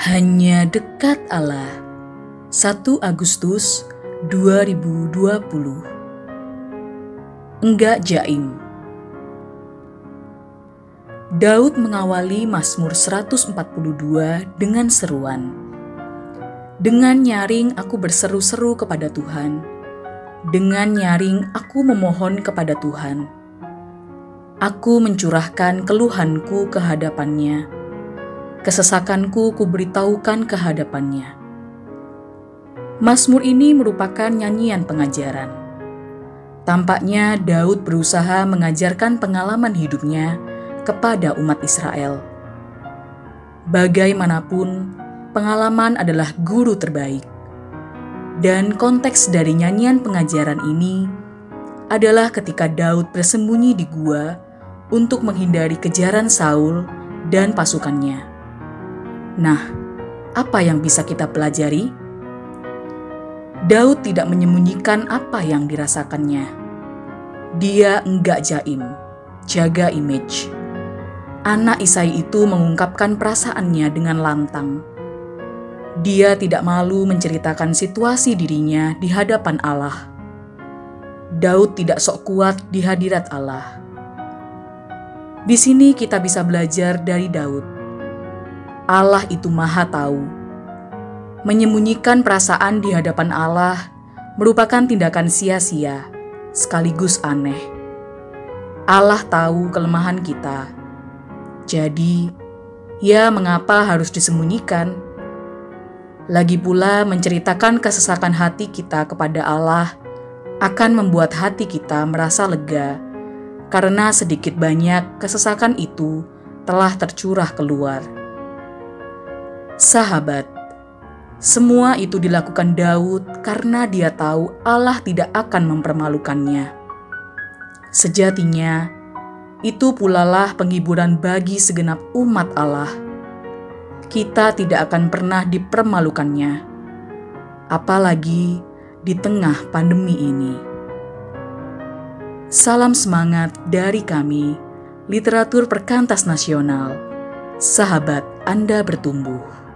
Hanya dekat Allah. 1 Agustus 2020. Enggak jaim. Daud mengawali Mazmur 142 dengan seruan. Dengan nyaring aku berseru-seru kepada Tuhan. Dengan nyaring aku memohon kepada Tuhan. Aku mencurahkan keluhanku ke hadapannya. Kesesakanku kuberitahukan ke hadapannya. Mazmur ini merupakan nyanyian pengajaran. Tampaknya Daud berusaha mengajarkan pengalaman hidupnya kepada umat Israel. Bagaimanapun, pengalaman adalah guru terbaik. Dan konteks dari nyanyian pengajaran ini adalah ketika Daud bersembunyi di gua untuk menghindari kejaran Saul dan pasukannya. Nah, apa yang bisa kita pelajari? Daud tidak menyembunyikan apa yang dirasakannya. Dia enggak jaim, jaga image. Anak Isai itu mengungkapkan perasaannya dengan lantang. Dia tidak malu menceritakan situasi dirinya di hadapan Allah. Daud tidak sok kuat di hadirat Allah. Di sini kita bisa belajar dari Daud. Allah itu Maha Tahu Menyembunyikan perasaan di hadapan Allah merupakan tindakan sia-sia, sekaligus aneh. Allah tahu kelemahan kita. Jadi, ya mengapa harus disembunyikan? Lagi pula menceritakan kesesakan hati kita kepada Allah akan membuat hati kita merasa lega karena sedikit banyak kesesakan itu telah tercurah keluar. Sahabat, semua itu dilakukan Daud karena dia tahu Allah tidak akan mempermalukannya. Sejatinya, itu pulalah penghiburan bagi segenap umat Allah. Kita tidak akan pernah dipermalukannya, apalagi di tengah pandemi ini. Salam semangat dari kami, literatur perkantas nasional. Sahabat Anda bertumbuh.